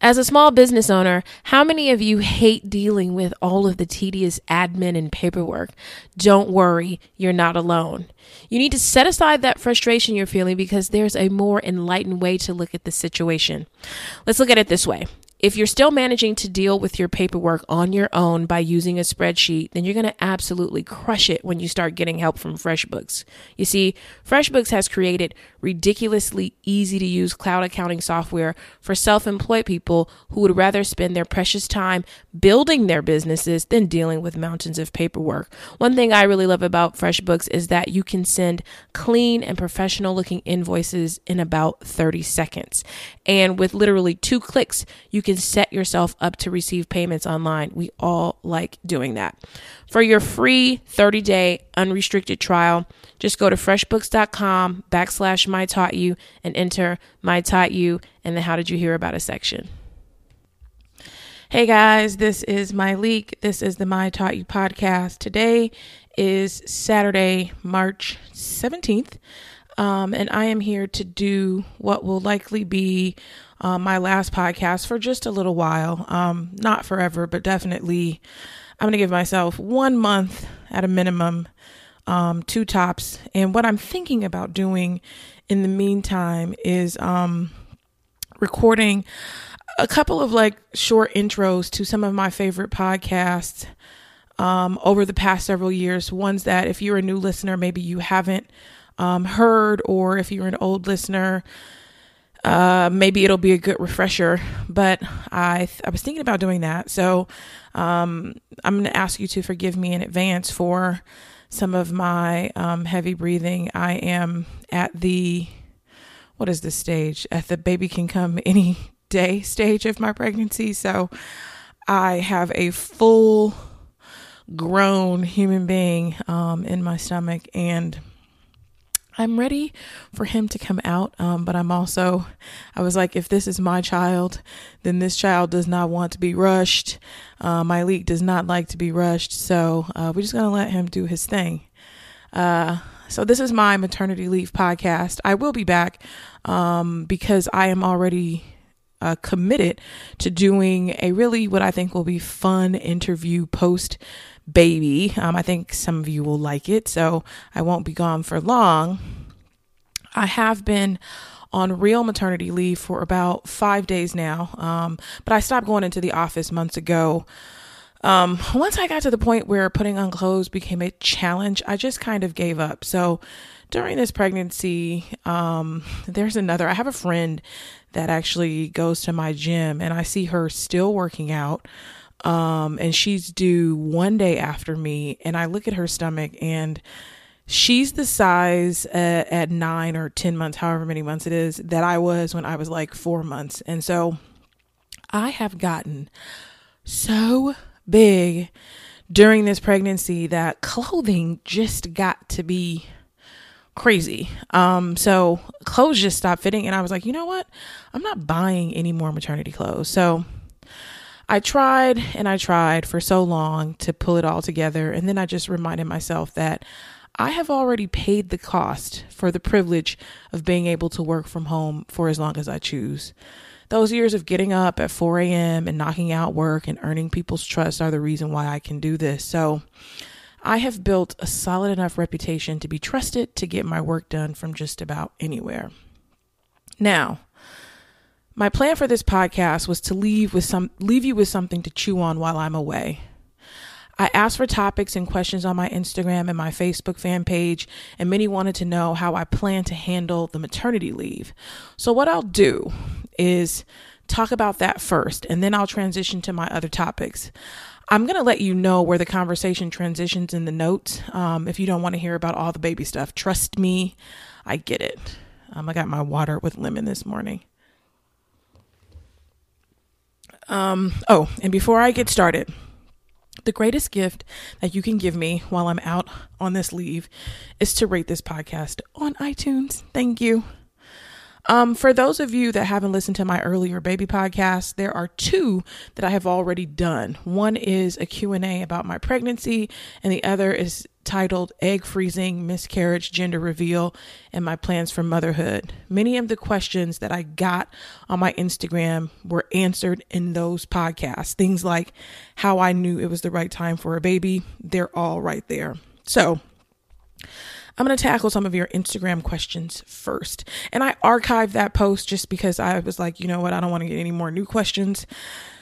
As a small business owner, how many of you hate dealing with all of the tedious admin and paperwork? Don't worry, you're not alone. You need to set aside that frustration you're feeling because there's a more enlightened way to look at the situation. Let's look at it this way if you're still managing to deal with your paperwork on your own by using a spreadsheet, then you're going to absolutely crush it when you start getting help from FreshBooks. You see, FreshBooks has created ridiculously easy to use cloud accounting software for self employed people who would rather spend their precious time building their businesses than dealing with mountains of paperwork. One thing I really love about FreshBooks is that you can send clean and professional looking invoices in about 30 seconds. And with literally two clicks, you can set yourself up to receive payments online. We all like doing that. For your free 30 day unrestricted trial, just go to freshbooks.com backslash my taught you and enter my taught you and the how did you hear about a section. Hey guys, this is Myleik. This is the My Taught You podcast. Today is Saturday, March 17th. Um, and I am here to do what will likely be uh, my last podcast for just a little while. Um, not forever, but definitely I'm going to give myself one month at a minimum, um, two tops. And what I'm thinking about doing in the meantime is um, recording a couple of like short intros to some of my favorite podcasts um, over the past several years. Ones that, if you're a new listener, maybe you haven't um, heard, or if you're an old listener, uh, maybe it'll be a good refresher. But I I was thinking about doing that, so um, I'm going to ask you to forgive me in advance for some of my um, heavy breathing. I am at the what is this stage? At the baby can come any day stage of my pregnancy, so I have a full grown human being um, in my stomach and I'm ready for him to come out. Um, but I'm also, I was like, if this is my child, then this child does not want to be rushed. Uh, Myleik does not like to be rushed. So uh, we're just to let him do his thing. Uh, so this is my maternity leave podcast. I will be back um, because I am already uh, committed to doing a really what I think will be fun interview post baby. Um, I think some of you will like it, so I won't be gone for long. I have been on real maternity leave for about five days now, um, but I stopped going into the office months ago. Um, once I got to the point where putting on clothes became a challenge, I just kind of gave up. So during this pregnancy, um, there's another, I have a friend that actually goes to my gym and I see her still working out. Um, and she's due one day after me. And I look at her stomach and she's the size at, at nine or 10 months, however many months it is, that I was when I was like four months. And so I have gotten so big during this pregnancy that clothing just got to be crazy. Um, so clothes just stopped fitting, and I was like, you know what? I'm not buying any more maternity clothes. So I tried and I tried for so long to pull it all together, and then I just reminded myself that I have already paid the cost for the privilege of being able to work from home for as long as I choose. Those years of getting up at 4 a.m. and knocking out work and earning people's trust are the reason why I can do this. So I have built a solid enough reputation to be trusted to get my work done from just about anywhere. Now, my plan for this podcast was to leave with some leave you with something to chew on while I'm away. I asked for topics and questions on my Instagram and my Facebook fan page, and many wanted to know how I plan to handle the maternity leave. So, what I'll do is talk about that first, and then I'll transition to my other topics. I'm going to let you know where the conversation transitions in the notes. Um, if you don't want to hear about all the baby stuff, trust me, I get it. Um, I got my water with lemon this morning. Um, oh, and before I get started, the greatest gift that you can give me while I'm out on this leave is to rate this podcast on iTunes. Thank you. Um, for those of you that haven't listened to my earlier baby podcast, there are two that I have already done. One is a Q&A about my pregnancy and the other is titled Egg Freezing, Miscarriage, Gender Reveal, and My Plans for Motherhood. Many of the questions that I got on my Instagram were answered in those podcasts. Things like how I knew it was the right time for a baby, they're all right there. So, I'm going to tackle some of your Instagram questions first. And I archived that post just because I was like, you know what, I don't want to get any more new questions.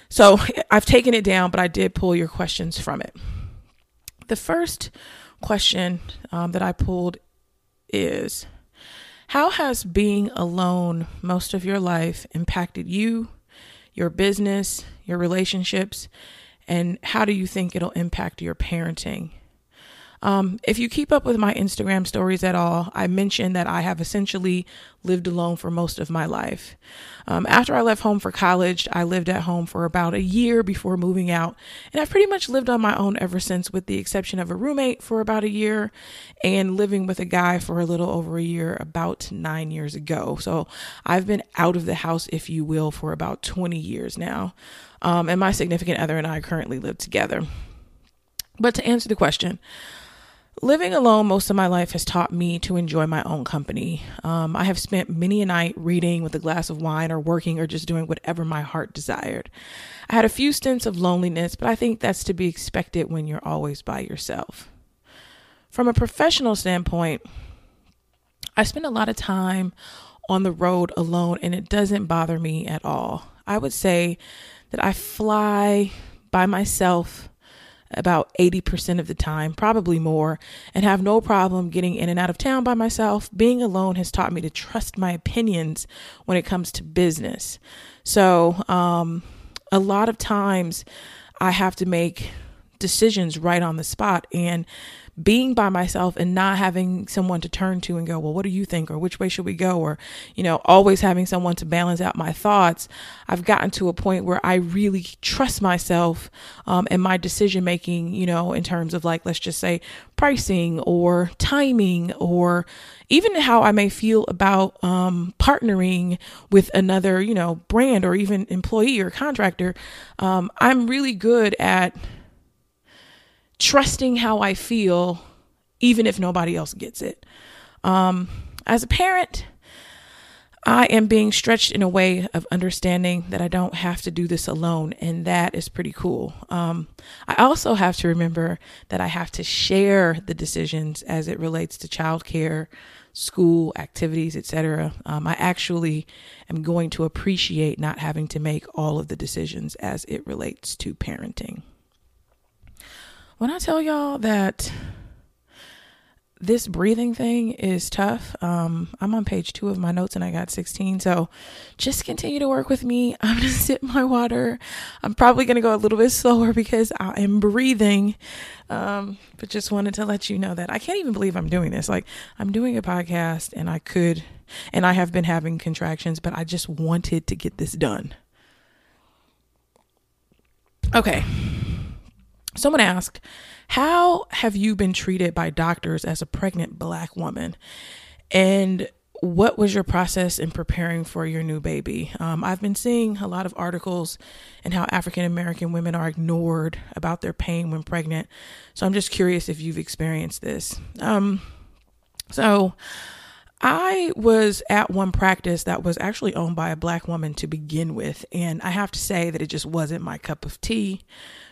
So I've taken it down, but I did pull your questions from it. The first question um, that I pulled is How has being alone most of your life impacted you, your business, your relationships, and how do you think it'll impact your parenting? Um, if you keep up with my Instagram stories at all, I mentioned that I have essentially lived alone for most of my life. Um, after I left home for college, I lived at home for about a year before moving out, and I've pretty much lived on my own ever since, with the exception of a roommate for about a year and living with a guy for a little over a year about nine years ago. So I've been out of the house, if you will, for about 20 years now. Um, and my significant other and I currently live together. But to answer the question, Living alone most of my life has taught me to enjoy my own company. Um, I have spent many a night reading with a glass of wine or working or just doing whatever my heart desired. I had a few stints of loneliness, but I think that's to be expected when you're always by yourself. From a professional standpoint, I spend a lot of time on the road alone and it doesn't bother me at all. I would say that I fly by myself about 80% of the time, probably more, and have no problem getting in and out of town by myself. Being alone has taught me to trust my opinions when it comes to business. So, um, a lot of times I have to make decisions right on the spot. And being by myself and not having someone to turn to and go, well, what do you think? Or which way should we go? Or, you know, always having someone to balance out my thoughts. I've gotten to a point where I really trust myself um, and my decision making, you know, in terms of like, let's just say pricing or timing or even how I may feel about um, partnering with another, you know, brand or even employee or contractor. Um, I'm really good at trusting how I feel, even if nobody else gets it. Um, as a parent, I am being stretched in a way of understanding that I don't have to do this alone, and that is pretty cool. Um, I also have to remember that I have to share the decisions as it relates to childcare, school activities, etc. Um, I actually am going to appreciate not having to make all of the decisions as it relates to parenting. When I tell y'all that this breathing thing is tough, um, I'm on page two of my notes and I got 16. So just continue to work with me. I'm going to sip my water. I'm probably going to go a little bit slower because I am breathing. Um, but just wanted to let you know that I can't even believe I'm doing this. Like, I'm doing a podcast and I could, and I have been having contractions, but I just wanted to get this done. Okay. Someone asked, How have you been treated by doctors as a pregnant black woman? And what was your process in preparing for your new baby? Um, I've been seeing a lot of articles and how African American women are ignored about their pain when pregnant. So I'm just curious if you've experienced this. Um, so I was at one practice that was actually owned by a black woman to begin with, and I have to say that it just wasn't my cup of tea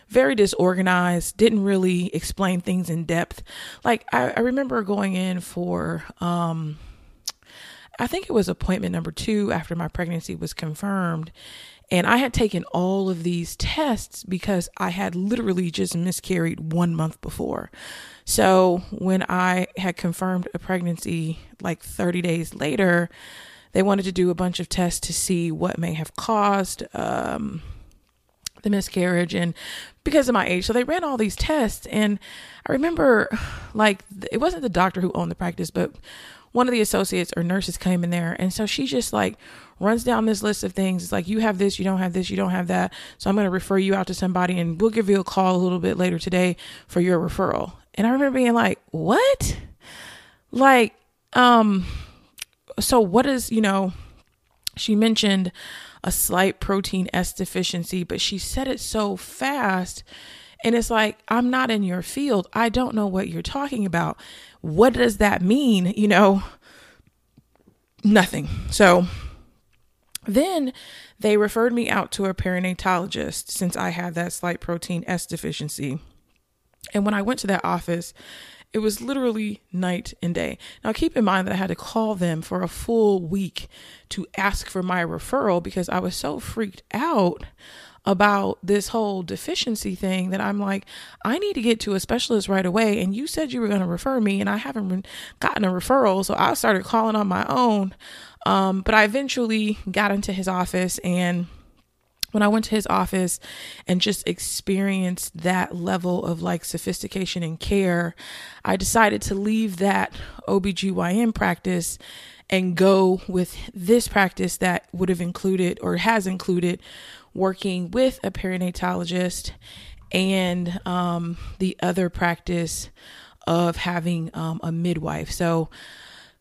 very disorganized, didn't really explain things in depth. Like I, I remember going in for um I think it was appointment number two after my pregnancy was confirmed. And I had taken all of these tests because I had literally just miscarried one month before. So when I had confirmed a pregnancy like 30 days later, they wanted to do a bunch of tests to see what may have caused um, the miscarriage and because of my age. So they ran all these tests. And I remember, like, it wasn't the doctor who owned the practice, but one of the associates or nurses came in there. And so she just like runs down this list of things. It's like, you have this, you don't have this, you don't have that. So I'm going to refer you out to somebody and we'll give you a call a little bit later today for your referral. And I remember being like, what? Like, um, so what is, you know, she mentioned a slight protein S deficiency, but she said it so fast. And it's like, I'm not in your field. I don't know what you're talking about. What does that mean? You know, nothing. So then they referred me out to a perinatologist since I have that slight protein S deficiency. And when I went to that office, it was literally night and day. Now, keep in mind that I had to call them for a full week to ask for my referral because I was so freaked out about this whole deficiency thing that I'm like, I need to get to a specialist right away. And you said you were going to refer me, and I haven't gotten a referral. So I started calling on my own. Um, but I eventually got into his office and when I went to his office and just experienced that level of like sophistication and care, I decided to leave that OBGYN practice and go with this practice that would have included or has included working with a perinatologist and um, the other practice of having um, a midwife. So,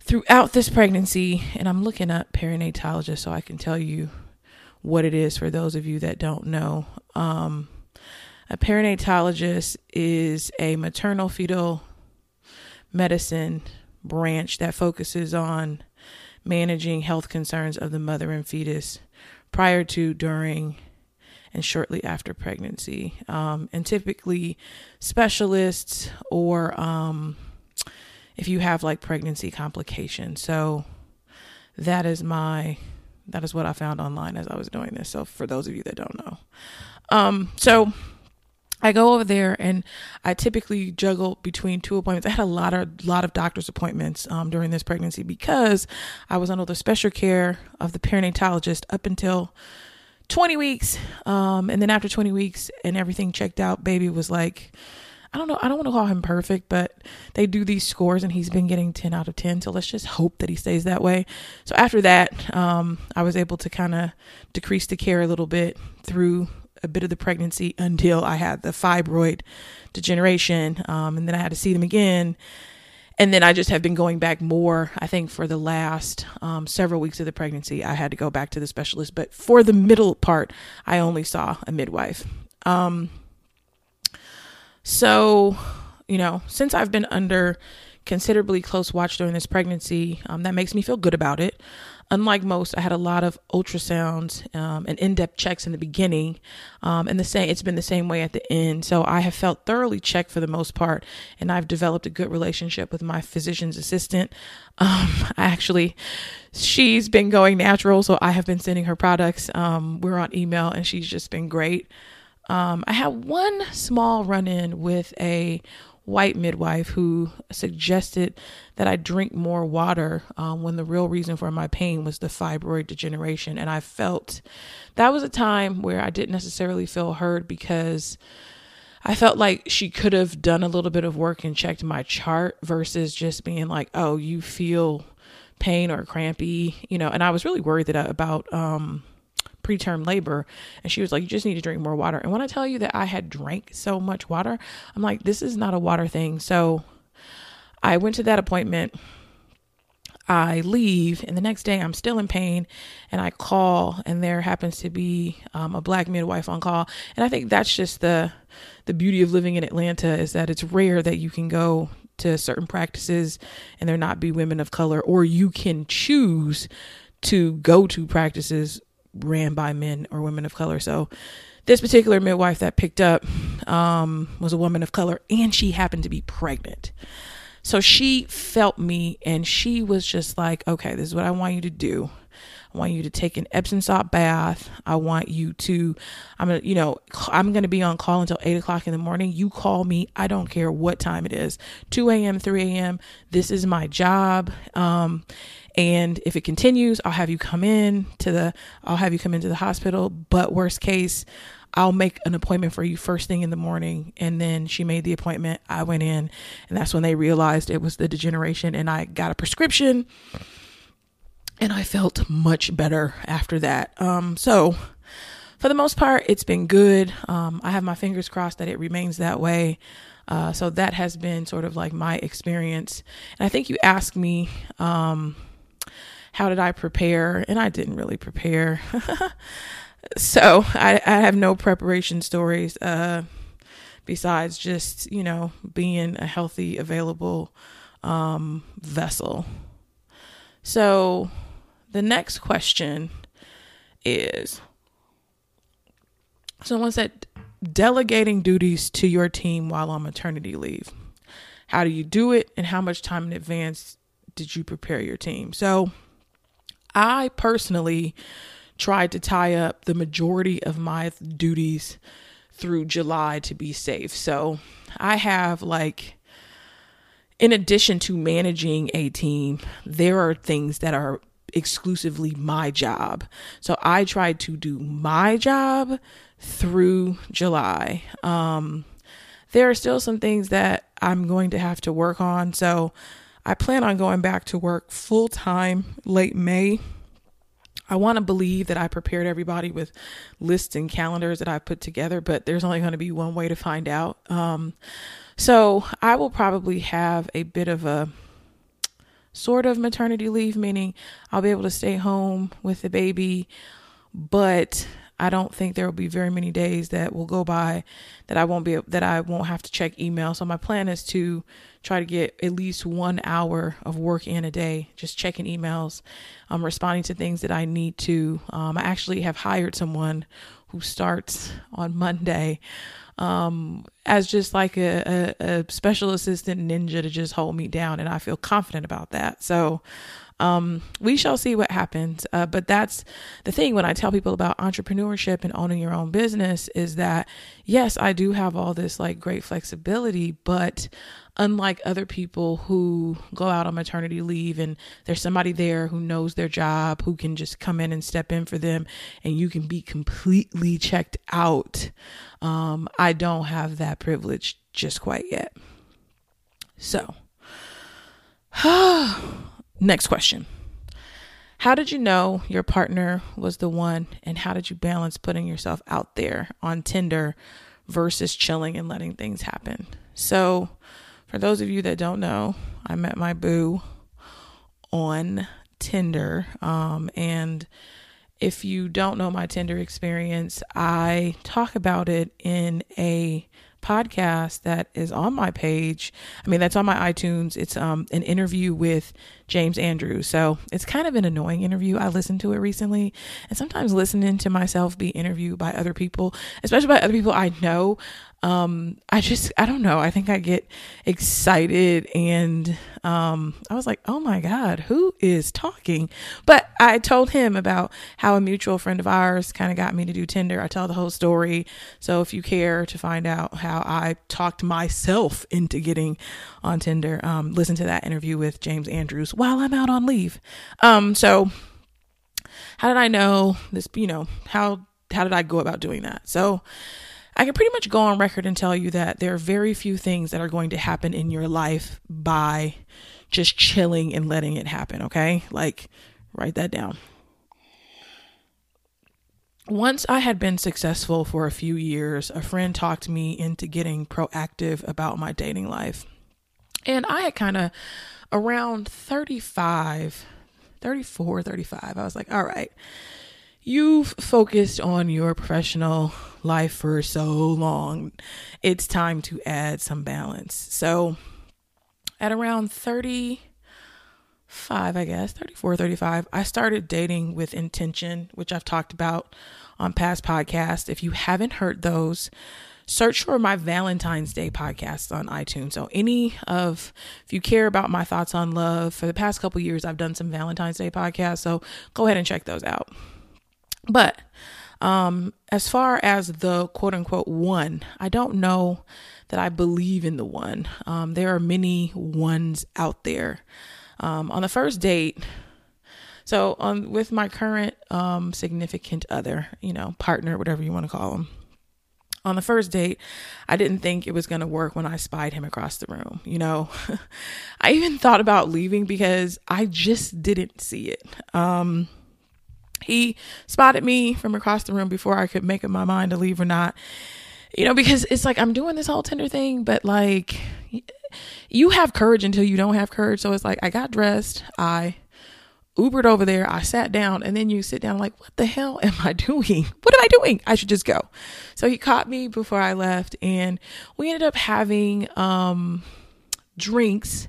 throughout this pregnancy, and I'm looking up perinatologist so I can tell you what it is for those of you that don't know. Um, a perinatologist is a maternal fetal medicine branch that focuses on managing health concerns of the mother and fetus prior to, during, and shortly after pregnancy. Um, and typically, specialists or um, if you have like pregnancy complications. So, that is my that is what I found online as I was doing this. So for those of you that don't know, um, so I go over there and I typically juggle between two appointments. I had a lot of lot of doctor's appointments um, during this pregnancy because I was under the special care of the perinatologist up until 20 weeks, um, and then after 20 weeks and everything checked out, baby was like I don't know, I don't want to call him perfect, but they do these scores and he's been getting 10 out of 10. So let's just hope that he stays that way. So after that, um, I was able to kind of decrease the care a little bit through a bit of the pregnancy until I had the fibroid degeneration. Um, and then I had to see them again. And then I just have been going back more. I think for the last um, several weeks of the pregnancy, I had to go back to the specialist. But for the middle part, I only saw a midwife. Um, so, you know, since I've been under considerably close watch during this pregnancy, um, that makes me feel good about it. Unlike most, I had a lot of ultrasounds um, and in-depth checks in the beginning, um, and the same. It's been the same way at the end. So I have felt thoroughly checked for the most part, and I've developed a good relationship with my physician's assistant. Um, I actually, she's been going natural, so I have been sending her products. Um, we're on email, and she's just been great. Um, I had one small run in with a white midwife who suggested that I drink more water um, when the real reason for my pain was the fibroid degeneration. And I felt that was a time where I didn't necessarily feel heard because I felt like she could have done a little bit of work and checked my chart versus just being like, oh, you feel pain or crampy, you know. And I was really worried that about, um, preterm labor. And she was like you just need to drink more water. And when i tell you that i had drank so much water i'm like this is not a water thing. So i went to that appointment. I leave, and the next day I'm still in pain, and I call, and there happens to be um, a black midwife on call, and I think that's just the the beauty of living in Atlanta is that it's rare that you can go to certain practices and there not be women of color, or you can choose to go to practices ran by men or women of color. So this particular midwife that picked up um, was a woman of color and she happened to be pregnant. So she felt me and she was just like, okay, this is what I want you to do. I want you to take an Epsom salt bath. I want you to, I'm gonna, you know, I'm gonna be on call until eight o'clock in the morning. You call me. I don't care what time it is, 2 a.m., 3 a.m. This is my job. Um, and if it continues, I'll have you come in to the, I'll have you come into the hospital. But worst case, I'll make an appointment for you first thing in the morning. And then she made the appointment. I went in, and that's when they realized it was the degeneration. And I got a prescription and I felt much better after that. Um, so for the most part, it's been good. Um, I have my fingers crossed that it remains that way. Uh, so that has been sort of like my experience. And I think you asked me, um, how did I prepare? And I didn't really prepare. so I, I, have no preparation stories uh, besides just, you know, being a healthy, available um, vessel. So the next question is someone said, delegating duties to your team while on maternity leave. How do you do it, and how much time in advance did you prepare your team? So, I personally tried to tie up the majority of my duties through July to be safe. So, I have like, in addition to managing a team, there are things that are exclusively my job. So I tried to do my job through July. Um, there are still some things that I'm going to have to work on. So I plan on going back to work full time late May. I want to believe that I prepared everybody with lists and calendars that I put together, but there's only going to be one way to find out. Um, so I will probably have a bit of a sort of maternity leave, meaning I'll be able to stay home with the baby, but I don't think there will be very many days that will go by that I won't be that I won't have to check email. So my plan is to try to get at least one hour of work in a day, just checking emails, um, responding to things that I need to. Um, I actually have hired someone who starts on Monday um, as just like a, a, a, special assistant ninja to just hold me down. And I feel confident about that. So um, we shall see what happens. Uh, but that's the thing when I tell people about entrepreneurship and owning your own business is that, yes, I do have all this like great flexibility, but unlike other people who go out on maternity leave and there's somebody there who knows their job, who can just come in and step in for them, and you can be completely checked out. Um, I don't have that privilege just quite yet. So, Next question. How did you know your partner was the one, and how did you balance putting yourself out there on Tinder versus chilling and letting things happen? So, for those of you that don't know, I met my boo on Tinder. Um, and if you don't know my Tinder experience, I talk about it in a podcast that is on my page. I mean, that's on my iTunes. It's um an interview with James Andrews. So it's kind of an annoying interview. I listened to it recently, and sometimes listening to myself be interviewed by other people, especially by other people I know, um, I just, I don't know. I think I get excited and, um, I was like, oh my God, who is talking? But I told him about how a mutual friend of ours kind of got me to do Tinder. I tell the whole story. So if you care to find out how I talked myself into getting on Tinder, um, listen to that interview with James Andrews while I'm out on leave. Um, so how did I know this, you know, how, how did I go about doing that? So, I can pretty much go on record and tell you that there are very few things that are going to happen in your life by just chilling and letting it happen, okay? Like, write that down. Once I had been successful for a few years, a friend talked me into getting proactive about my dating life. And I had kind of around 35, 34, 35, I was like, all right, you've focused on your professional life for so long, it's time to add some balance. So at around 35, I guess, 34, 35, I started dating with intention, which I've talked about on past podcasts. If you haven't heard those, search for my Valentine's Day podcast on iTunes. So any of if you care about my thoughts on love, for the past couple years I've done some Valentine's Day podcasts, so go ahead and check those out. But um, as far as the quote unquote one, I don't know that I believe in the one. Um, there are many ones out there. Um, on the first date, so on with my current um, significant other, you know, partner, whatever you want to call him, on the first date, I didn't think it was going to work when I spied him across the room. You know, I even thought about leaving because I just didn't see it. Um, he spotted me from across the room before I could make up my mind to leave or not. You know, because it's like I'm doing this whole Tinder thing, but like you have courage until you don't have courage. So it's like I got dressed, I Ubered over there, I sat down, and then you sit down like, what the hell am I doing? What am I doing? I should just go. So he caught me before I left, and we ended up having um drinks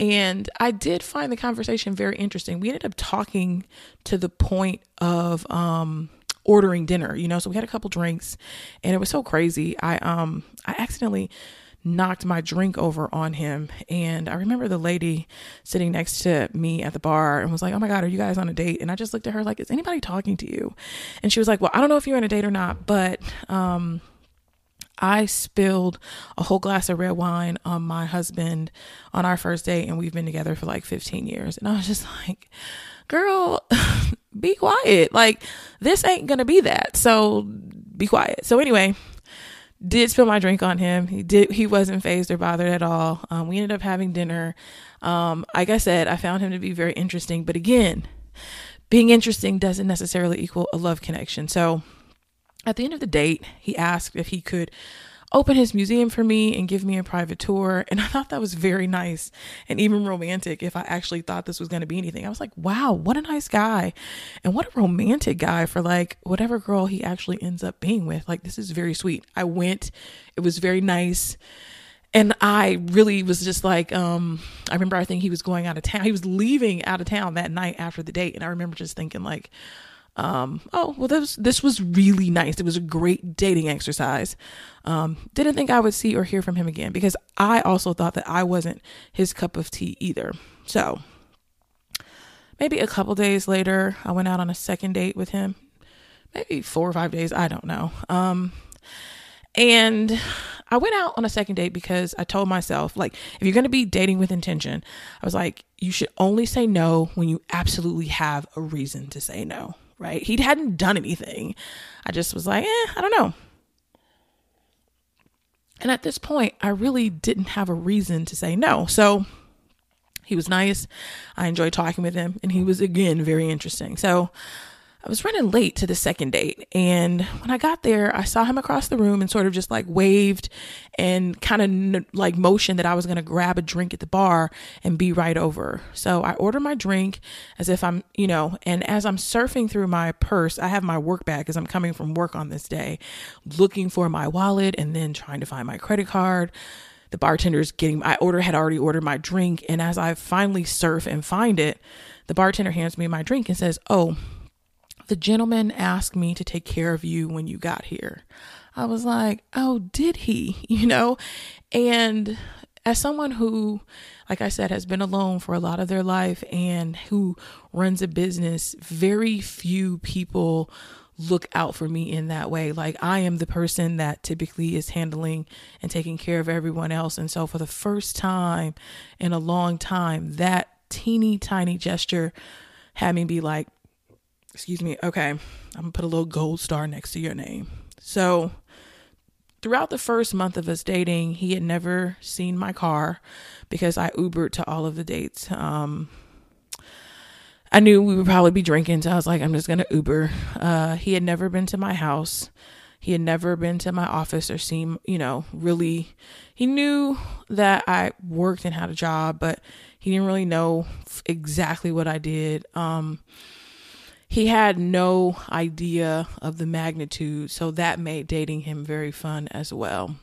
and I did find the conversation very interesting. We ended up talking to the point of um, ordering dinner, you know. So we had a couple drinks, and it was so crazy. I um I accidentally knocked my drink over on him. And I remember the lady sitting next to me at the bar and was like, Oh my God, are you guys on a date? And I just looked at her like, Is anybody talking to you? And she was like, Well, I don't know if you're on a date or not, but um I spilled a whole glass of red wine on my husband on our first date, and we've been together for like 15 years. And I was just like, girl, be quiet. Like, this ain't gonna be that. So be quiet. So, anyway, did spill my drink on him. He did. He wasn't phased or bothered at all. Um, we ended up having dinner. Um, like I said, I found him to be very interesting. But again, being interesting doesn't necessarily equal a love connection. So at the end of the date, he asked if he could open his museum for me and give me a private tour. And I thought that was very nice and even romantic if I actually thought this was going to be anything. I was like, wow, what a nice guy. And what a romantic guy for like whatever girl he actually ends up being with. Like, this is very sweet. I went, it was very nice. And I really was just like, um, I remember I think he was going out of town. He was leaving out of town that night after the date. And I remember just thinking, like, um, oh well this this was really nice. It was a great dating exercise. Um, didn't think i would see or hear from him again because i also thought that i wasn't his cup of tea either. So maybe a couple days later i went out on a second date with him. Maybe four or five days i don't know. Um, and I went out on a second date because I told myself, like, if you're going to be dating with intention, I was like, you should only say no when you absolutely have a reason to say no right? He hadn't done anything. I just was like, eh, I don't know. And at this point, I really didn't have a reason to say no. So he was nice. I enjoyed talking with him, and he was again very interesting. So I was running late to the second date. And when I got there, I saw him across the room and sort of just like waved and kind of n- like motioned that I was going to grab a drink at the bar and be right over. So I order my drink as if I'm, you know, and as I'm surfing through my purse, I have my work bag because I'm coming from work on this day, looking for my wallet and then trying to find my credit card the bartender's getting my order had already ordered my drink and as i finally surf and find it the bartender hands me my drink and says oh the gentleman asked me to take care of you when you got here. I was like, oh, did he? You know? And as someone who, like I said, has been alone for a lot of their life and who runs a business, very few people look out for me in that way. Like I am the person that typically is handling and taking care of everyone else. And so for the first time in a long time, that teeny tiny gesture had me be like, excuse me, okay, I'm gonna put a little gold star next to your name. So, throughout the first month of us dating, he had never seen my car because I Ubered to all of the dates. Um, I knew we would probably be drinking, so I was like, I'm just gonna Uber. Uh, he had never been to my house. He had never been to my office or seen, you know, really. He knew that I worked and had a job, but he didn't really know exactly what I did. Um, he had no idea of the magnitude, so that made dating him very fun as well.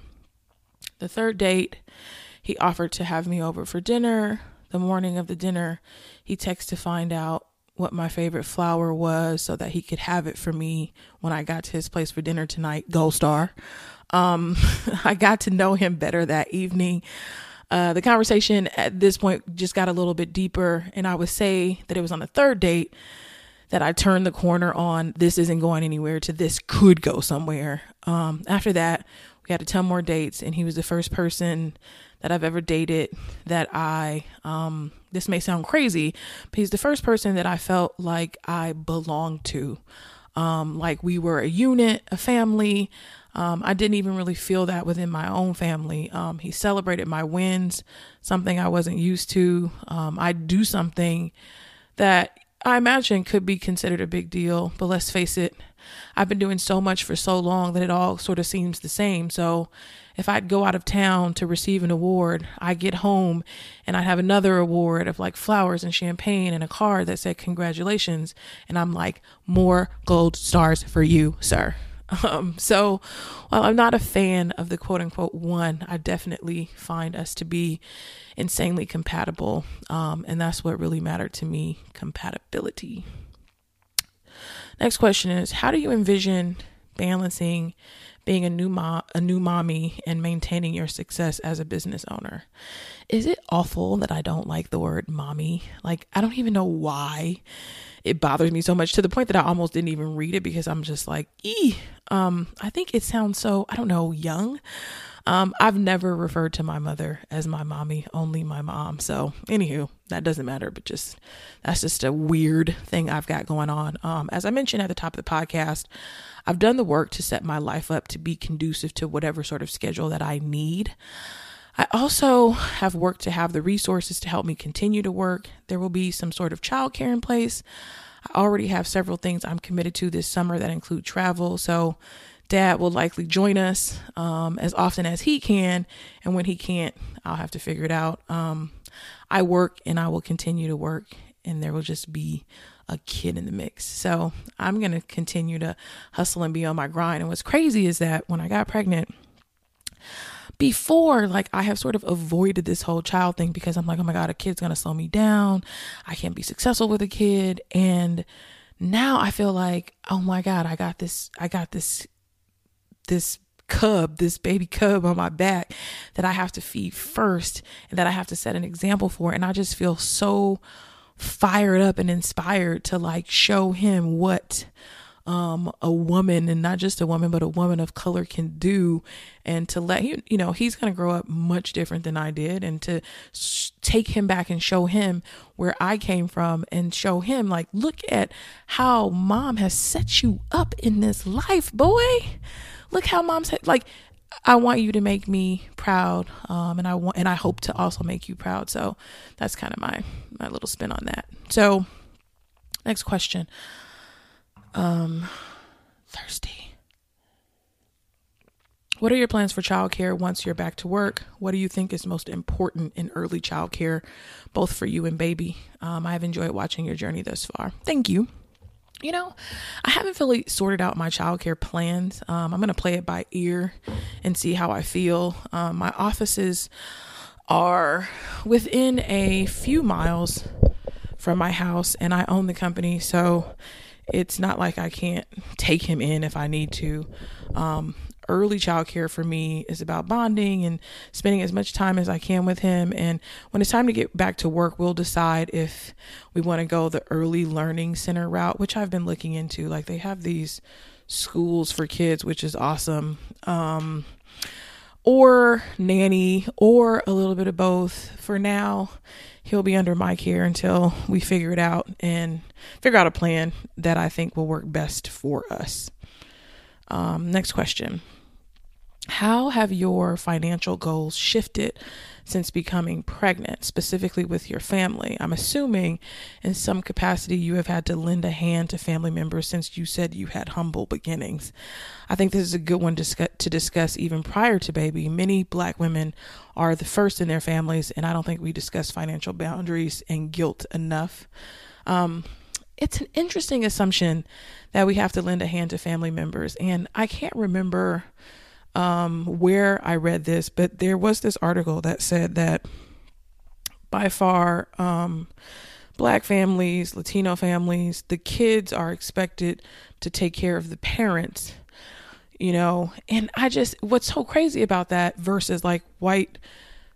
The third date, he offered to have me over for dinner. The morning of the dinner, he texted to find out what my favorite flower was so that he could have it for me when I got to his place for dinner tonight. Gold star. Um, I got to know him better that evening. Uh, the conversation at this point just got a little bit deeper, and I would say that it was on the third date that I turned the corner on this isn't going anywhere to this could go somewhere. Um, after that, we had a ton more dates, and he was the first person that I've ever dated that I, um, this may sound crazy, but he's the first person that I felt like I belonged to. um, like we were a unit, a family. Um, I didn't even really feel that within my own family. Um, he celebrated my wins, something I wasn't used to. Um, I do something that I imagine could be considered a big deal, but let's face it, I've been doing so much for so long that it all sort of seems the same. So if I'd go out of town to receive an award, I'd get home and I'd have another award of like flowers and champagne and a card that said congratulations. And I'm like, more gold stars for you, sir. Um, so while I'm not a fan of the quote unquote one, I definitely find us to be insanely compatible. Um, and that's what really mattered to me compatibility. Next question is How do you envision balancing being a new mom, a new mommy, and maintaining your success as a business owner. Is it awful that I don't like the word mommy? Like I don't even know why it bothers me so much to the point that I almost didn't even read it because I'm just like, ee. Um, I think it sounds so I don't know young. Um, I've never referred to my mother as my mommy, only my mom. So, anywho, that doesn't matter, but just that's just a weird thing I've got going on. Um, as I mentioned at the top of the podcast, I've done the work to set my life up to be conducive to whatever sort of schedule that I need. I also have worked to have the resources to help me continue to work. There will be some sort of childcare in place. I already have several things I'm committed to this summer that include travel. So, dad will likely join us um, as often as he can. And when he can't, I'll have to figure it out. Um, I work and I will continue to work, and there will just be a kid in the mix. So I'm going to continue to hustle and be on my grind. And what's crazy is that when I got pregnant, before like I have sort of avoided this whole child thing because I'm like, oh my God, a kid's gonna slow me down. I can't be successful with a kid. And now I feel like, oh my God, I got this, I got this this cub, this baby cub on my back that I have to feed first and that I have to set an example for. And I just feel so fired up and inspired to like show him what um, a woman and not just a woman, but a woman of color can do. And to let him, you know, he's going to grow up much different than I did. And to sh- take him back and show him where I came from and show him, like, look at how mom has set you up in this life, boy look how mom's like I want you to make me proud, um, and I want and I hope to also make you proud. So that's kind of my my little spin on that. So next question, um, thirsty. What are your plans for childcare once you're back to work? What do you think is most important in early childcare, both for you and baby? Um, I have enjoyed watching your journey thus far. Thank you you know, I haven't fully sorted out my childcare plans. Um, I'm going to play it by ear and see how I feel. Um, my offices are within a few miles from my house, and I own the company, so it's not like I can't take him in if I need to. Um, early childcare for me is about bonding and spending as much time as I can with him. And when it's time to get back to work, we'll decide if we want to go the early learning center route, which I've been looking into. Like they have these schools for kids, which is awesome. Um, or nanny, or a little bit of both. For now, he'll be under my care until we figure it out and figure out a plan that I think will work best for us. Um, next question how have your financial goals shifted since becoming pregnant, specifically with your family? I'm assuming in some capacity you have had to lend a hand to family members since you said you had humble beginnings. I think this is a good one to discuss even prior to baby. Many black women are the first in their families, and I don't think we discuss financial boundaries and guilt enough. Um, it's an interesting assumption that we have to lend a hand to family members, and I can't remember um, where I read this, but there was this article that said that by far, um, black families, Latino families, the kids are expected to take care of the parents, you know. And I just, what's so crazy about that versus like white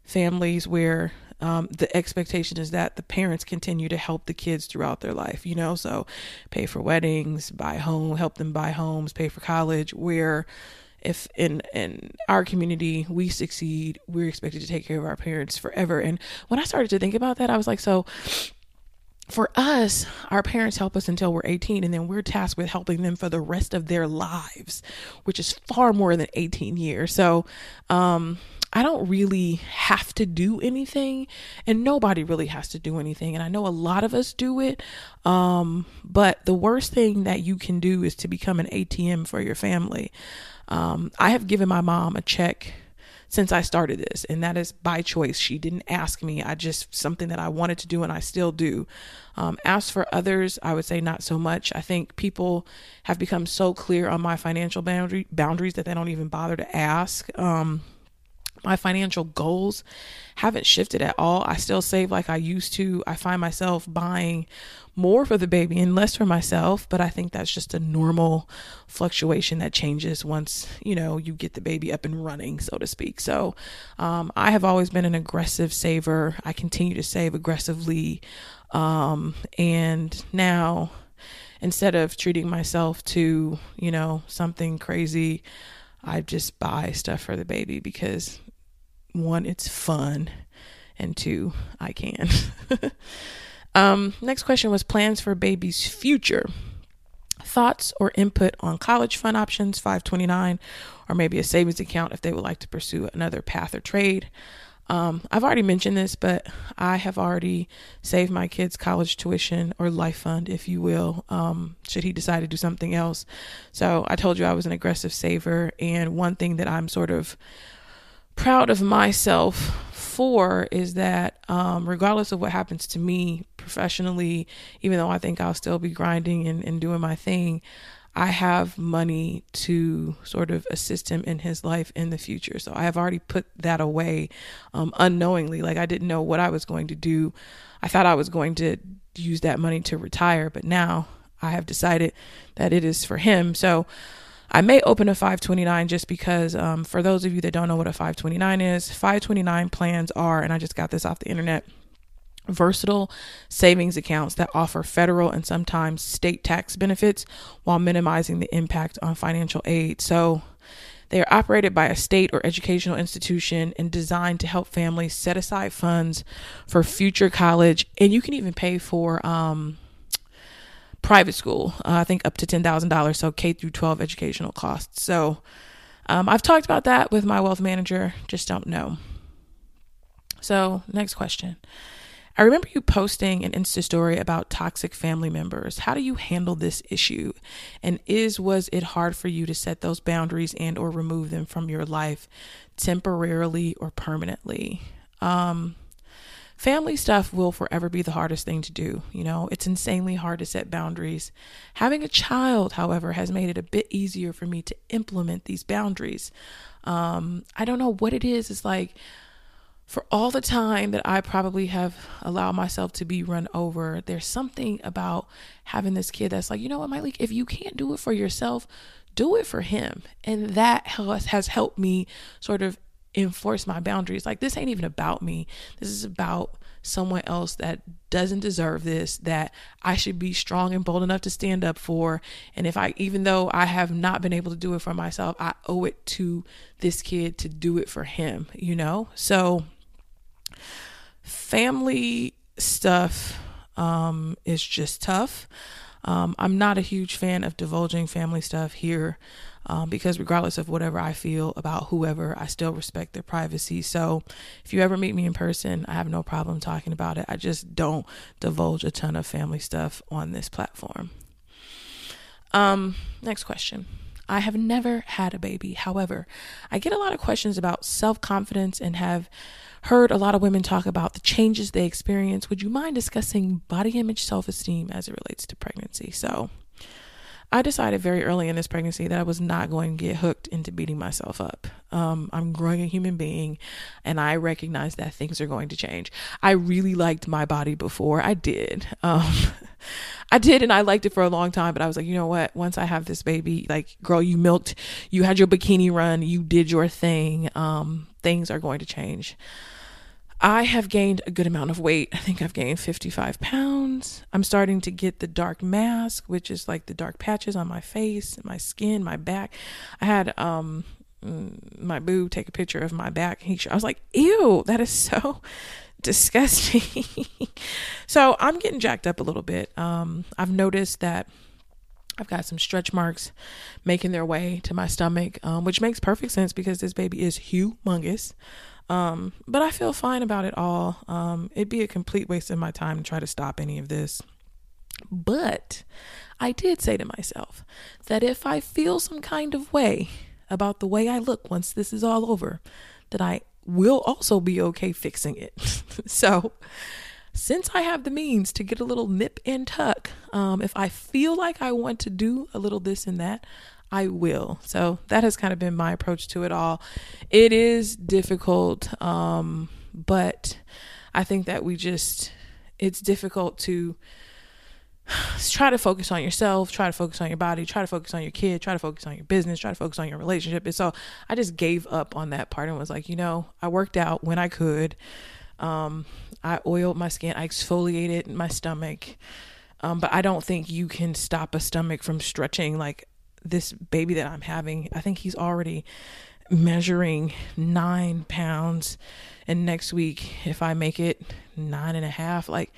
families where um, the expectation is that the parents continue to help the kids throughout their life, you know, so pay for weddings, buy home, help them buy homes, pay for college, where if in in our community we succeed, we're expected to take care of our parents forever. And when I started to think about that, I was like, so for us, our parents help us until we're 18, and then we're tasked with helping them for the rest of their lives, which is far more than 18 years. So, um, I don't really have to do anything, and nobody really has to do anything. And I know a lot of us do it, um, but the worst thing that you can do is to become an ATM for your family. Um, I have given my mom a check since I started this, and that is by choice. She didn't ask me. I just something that I wanted to do, and I still do. Um, as for others, I would say not so much. I think people have become so clear on my financial boundary boundaries that they don't even bother to ask. Um, my financial goals haven't shifted at all. I still save like I used to. I find myself buying more for the baby and less for myself, but I think that's just a normal fluctuation that changes once, you know, you get the baby up and running, so to speak. So, um, I have always been an aggressive saver. I continue to save aggressively. Um, and now instead of treating myself to, you know, something crazy, I just buy stuff for the baby because one, it's fun, and two, I can. um, next question was plans for baby's future. Thoughts or input on college fund options, 529, or maybe a savings account if they would like to pursue another path or trade. Um, I've already mentioned this, but I have already saved my kid's college tuition or life fund, if you will, um, should he decide to do something else. So I told you I was an aggressive saver. And one thing that I'm sort of proud of myself for is that um, regardless of what happens to me professionally, even though I think I'll still be grinding and, and doing my thing, I have money to sort of assist him in his life in the future. So I have already put that away um, unknowingly. Like I didn't know what I was going to do. I thought I was going to use that money to retire, but now I have decided that it is for him. So I may open a 529 just because, um, for those of you that don't know what a 529 is, 529 plans are, and I just got this off the internet, versatile savings accounts that offer federal and sometimes state tax benefits while minimizing the impact on financial aid. So, they are operated by a state or educational institution and designed to help families set aside funds for future college. And you can even pay for um, private school. Uh, I think up to ten thousand dollars, so K through twelve educational costs. So um, I've talked about that with my wealth manager. Just don't know. So next question. I remember you posting an Insta story about toxic family members. How do you handle this issue? And is was it hard for you to set those boundaries and or remove them from your life temporarily or permanently? Um, family stuff will forever be the hardest thing to do. You know, it's insanely hard to set boundaries. Having a child, however, has made it a bit easier for me to implement these boundaries. Um, I don't know what it is. It's like for all the time that I probably have allowed myself to be run over, there's something about having this kid that's like, you know what, Myleik, if you can't do it for yourself, do it for him. And that has helped me sort of enforce my boundaries. Like, this ain't even about me. This is about someone else that doesn't deserve this, that I should be strong and bold enough to stand up for. And if I, even though I have not been able to do it for myself, I owe it to this kid to do it for him, you know? So, family stuff um, is just tough. Um, I'm not a huge fan of divulging family stuff here um, because regardless of whatever I feel about whoever, I still respect their privacy. So if you ever meet me in person, I have no problem talking about it. I just don't divulge a ton of family stuff on this platform. Um, next question. I have never had a baby. However, I get a lot of questions about self confidence and have heard a lot of women talk about the changes they experience. Would you mind discussing body image, self esteem as it relates to pregnancy? So, I decided very early in this pregnancy that I was not going to get hooked into beating myself up. Um, I'm growing a human being and I recognize that things are going to change. I really liked my body before. I did. Um, I did and I liked it for a long time, but I was like, you know what? Once I have this baby, like, girl, you milked, you had your bikini run, you did your thing. Um, things are going to change. I have gained a good amount of weight. I think I've gained 55 pounds. I'm starting to get the dark mask, which is like the dark patches on my face, my skin, my back. I had um mm, my boo take a picture of my back. He, I was like, ew, that is so disgusting. so I'm getting jacked up a little bit. Um, I've noticed that I've got some stretch marks making their way to my stomach, um, which makes perfect sense because this baby is humongous. Um, but I feel fine about it all. Um, it'd be a complete waste of my time to try to stop any of this. But I did say to myself that if I feel some kind of way about the way I look once this is all over, that I will also be okay fixing it. so, since I have the means to get a little nip and tuck, um, if I feel like I want to do a little this and that, I will. So that has kind of been my approach to it all. It is difficult, um, but I think that we just, it's difficult to try to focus on yourself, try to focus on your body, try to focus on your kid, try to focus on your business, try to focus on your relationship. And so I just gave up on that part and was like, you know, I worked out when I could. Um, I oiled my skin, I exfoliated my stomach. Um, but I don't think you can stop a stomach from stretching like this baby that I'm having. I think he's already measuring nine pounds. And next week, if I make it nine and a half, like,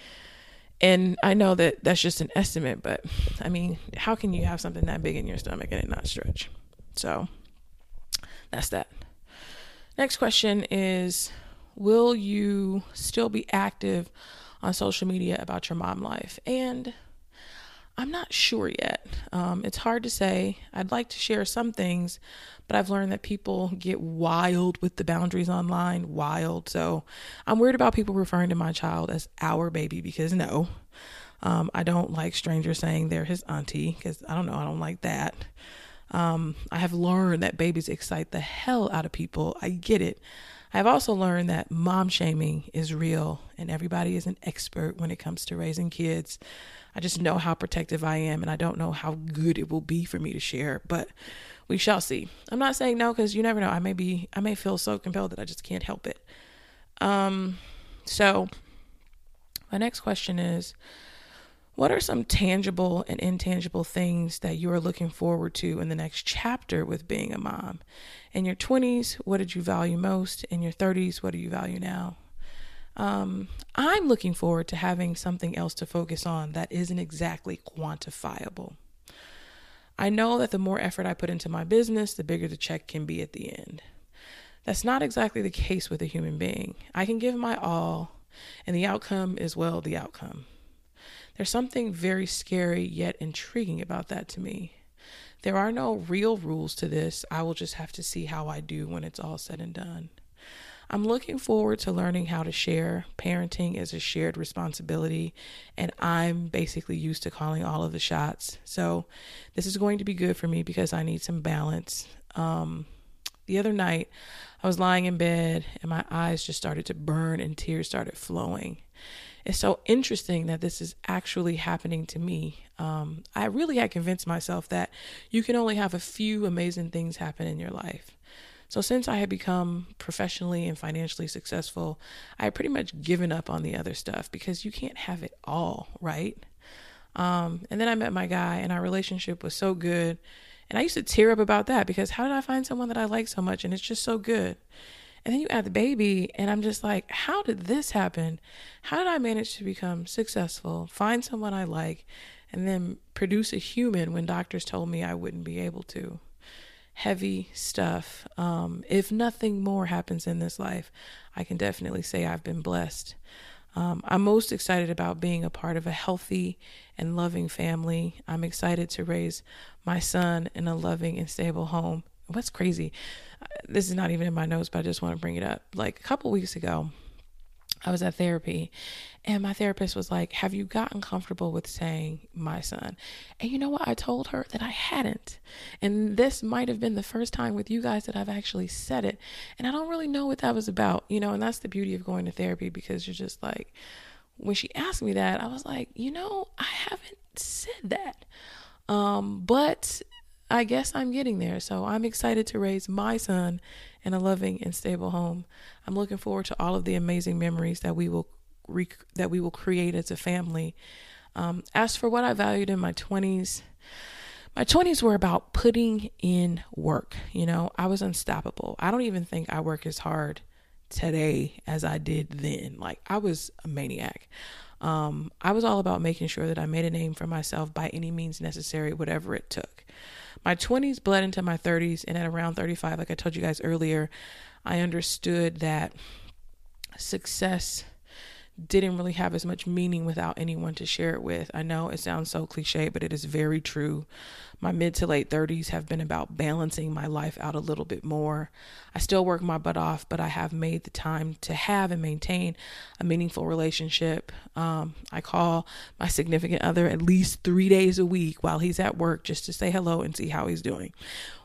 and I know that that's just an estimate, but I mean, how can you have something that big in your stomach and it not stretch? So that's that. Next question is Will you still be active on social media about your mom life? And I'm not sure yet. Um, it's hard to say. I'd like to share some things, but I've learned that people get wild with the boundaries online. Wild. So I'm worried about people referring to my child as our baby because no, um, I don't like strangers saying they're his auntie because I don't know. I don't like that. Um, I have learned that babies excite the hell out of people. I get it. I've also learned that mom shaming is real and everybody is an expert when it comes to raising kids. I just know how protective I am, and I don't know how good it will be for me to share, but we shall see. I'm not saying no because you never know. I may be, I may feel so compelled that I just can't help it. Um, so my next question is what are some tangible and intangible things that you are looking forward to in the next chapter with being a mom? In your 20s, what did you value most? In your 30s, what do you value now? Um, I'm looking forward to having something else to focus on that isn't exactly quantifiable. I know that the more effort I put into my business, the bigger the check can be at the end. That's not exactly the case with a human being. I can give my all, and the outcome is, well, the outcome. There's something very scary yet intriguing about that to me. There are no real rules to this. I will just have to see how I do when it's all said and done. I'm looking forward to learning how to share. Parenting is a shared responsibility, and I'm basically used to calling all of the shots. So, this is going to be good for me because I need some balance. Um, the other night, I was lying in bed and my eyes just started to burn and tears started flowing. It's so interesting that this is actually happening to me. Um, I really had convinced myself that you can only have a few amazing things happen in your life. So, since I had become professionally and financially successful, I had pretty much given up on the other stuff because you can't have it all, right? Um, and then I met my guy, and our relationship was so good. And I used to tear up about that because how did I find someone that I like so much and it's just so good? And then you add the baby, and I'm just like, how did this happen? How did I manage to become successful, find someone I like, and then produce a human when doctors told me I wouldn't be able to? heavy stuff. Um, if nothing more happens in this life, I can definitely say I've been blessed. Um, I'm most excited about being a part of a healthy and loving family. I'm excited to raise my son in a loving and stable home. What's crazy? This is not even in my notes, but I just want to bring it up. Like a couple weeks ago, I was at therapy and my therapist was like, Have you gotten comfortable with saying my son? And you know what? I told her that I hadn't. And this might have been the first time with you guys that I've actually said it. And I don't really know what that was about, you know, and that's the beauty of going to therapy because you're just like, when she asked me that, I was like, you know, I haven't said that. Um, but I guess I'm getting there. So I'm excited to raise my son in a loving and stable home. I'm looking forward to all of the amazing memories that we will rec- that we will create as a family. Um, as for what I valued in my 20s, my 20s were about putting in work. You know, I was unstoppable. I don't even think I work as hard today as I did then. Like I was a maniac. Um, I was all about making sure that I made a name for myself by any means necessary, whatever it took. My 20s bled into my 30s, and at around 35, like I told you guys earlier, I understood that success didn't really have as much meaning without anyone to share it with. I know it sounds so cliche, but it is very true. My mid to late 30s have been about balancing my life out a little bit more. I still work my butt off, but I have made the time to have and maintain a meaningful relationship. Um, I call my significant other at least three days a week while he's at work just to say hello and see how he's doing,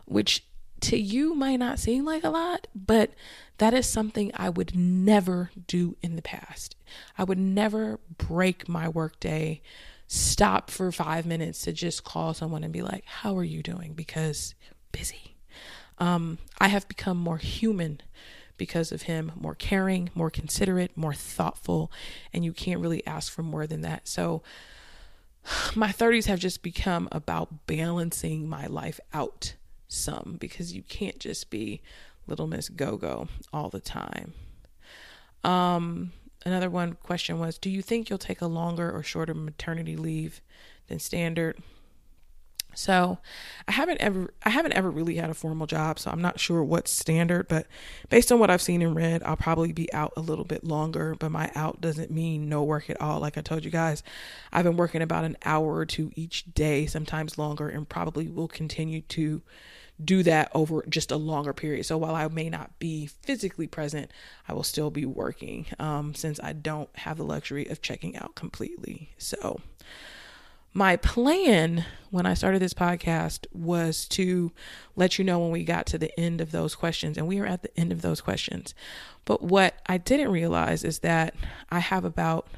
which to you might not seem like a lot, but that is something I would never do in the past. I would never break my workday, stop for five minutes to just call someone and be like, How are you doing? Because busy. Um, I have become more human because of him, more caring, more considerate, more thoughtful, and you can't really ask for more than that. So, my 30s have just become about balancing my life out some because you can't just be little miss go go all the time. Um another one question was do you think you'll take a longer or shorter maternity leave than standard so I haven't ever I haven't ever really had a formal job, so I'm not sure what's standard, but based on what I've seen and read, I'll probably be out a little bit longer, but my out doesn't mean no work at all. Like I told you guys, I've been working about an hour or two each day, sometimes longer, and probably will continue to do that over just a longer period. So while I may not be physically present, I will still be working um, since I don't have the luxury of checking out completely. So my plan when I started this podcast was to let you know when we got to the end of those questions, and we are at the end of those questions. But what I didn't realize is that I have about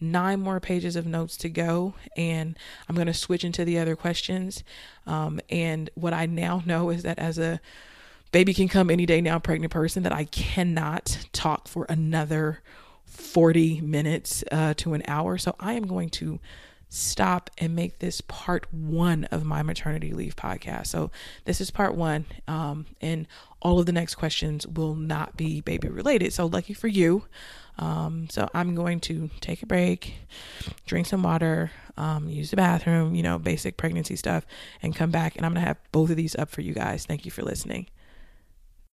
nine more pages of notes to go, and I'm going to switch into the other questions. Um, and what I now know is that as a baby can come any day now pregnant person, that I cannot talk for another 40 minutes uh, to an hour. So I am going to stop and make this part one of my maternity leave podcast. So this is part one, um, and all of the next questions will not be baby related. So lucky for you. Um, so I'm going to take a break, drink some water, um, use the bathroom, you know, basic pregnancy stuff, and come back. And I'm gonna have both of these up for you guys. Thank you for listening.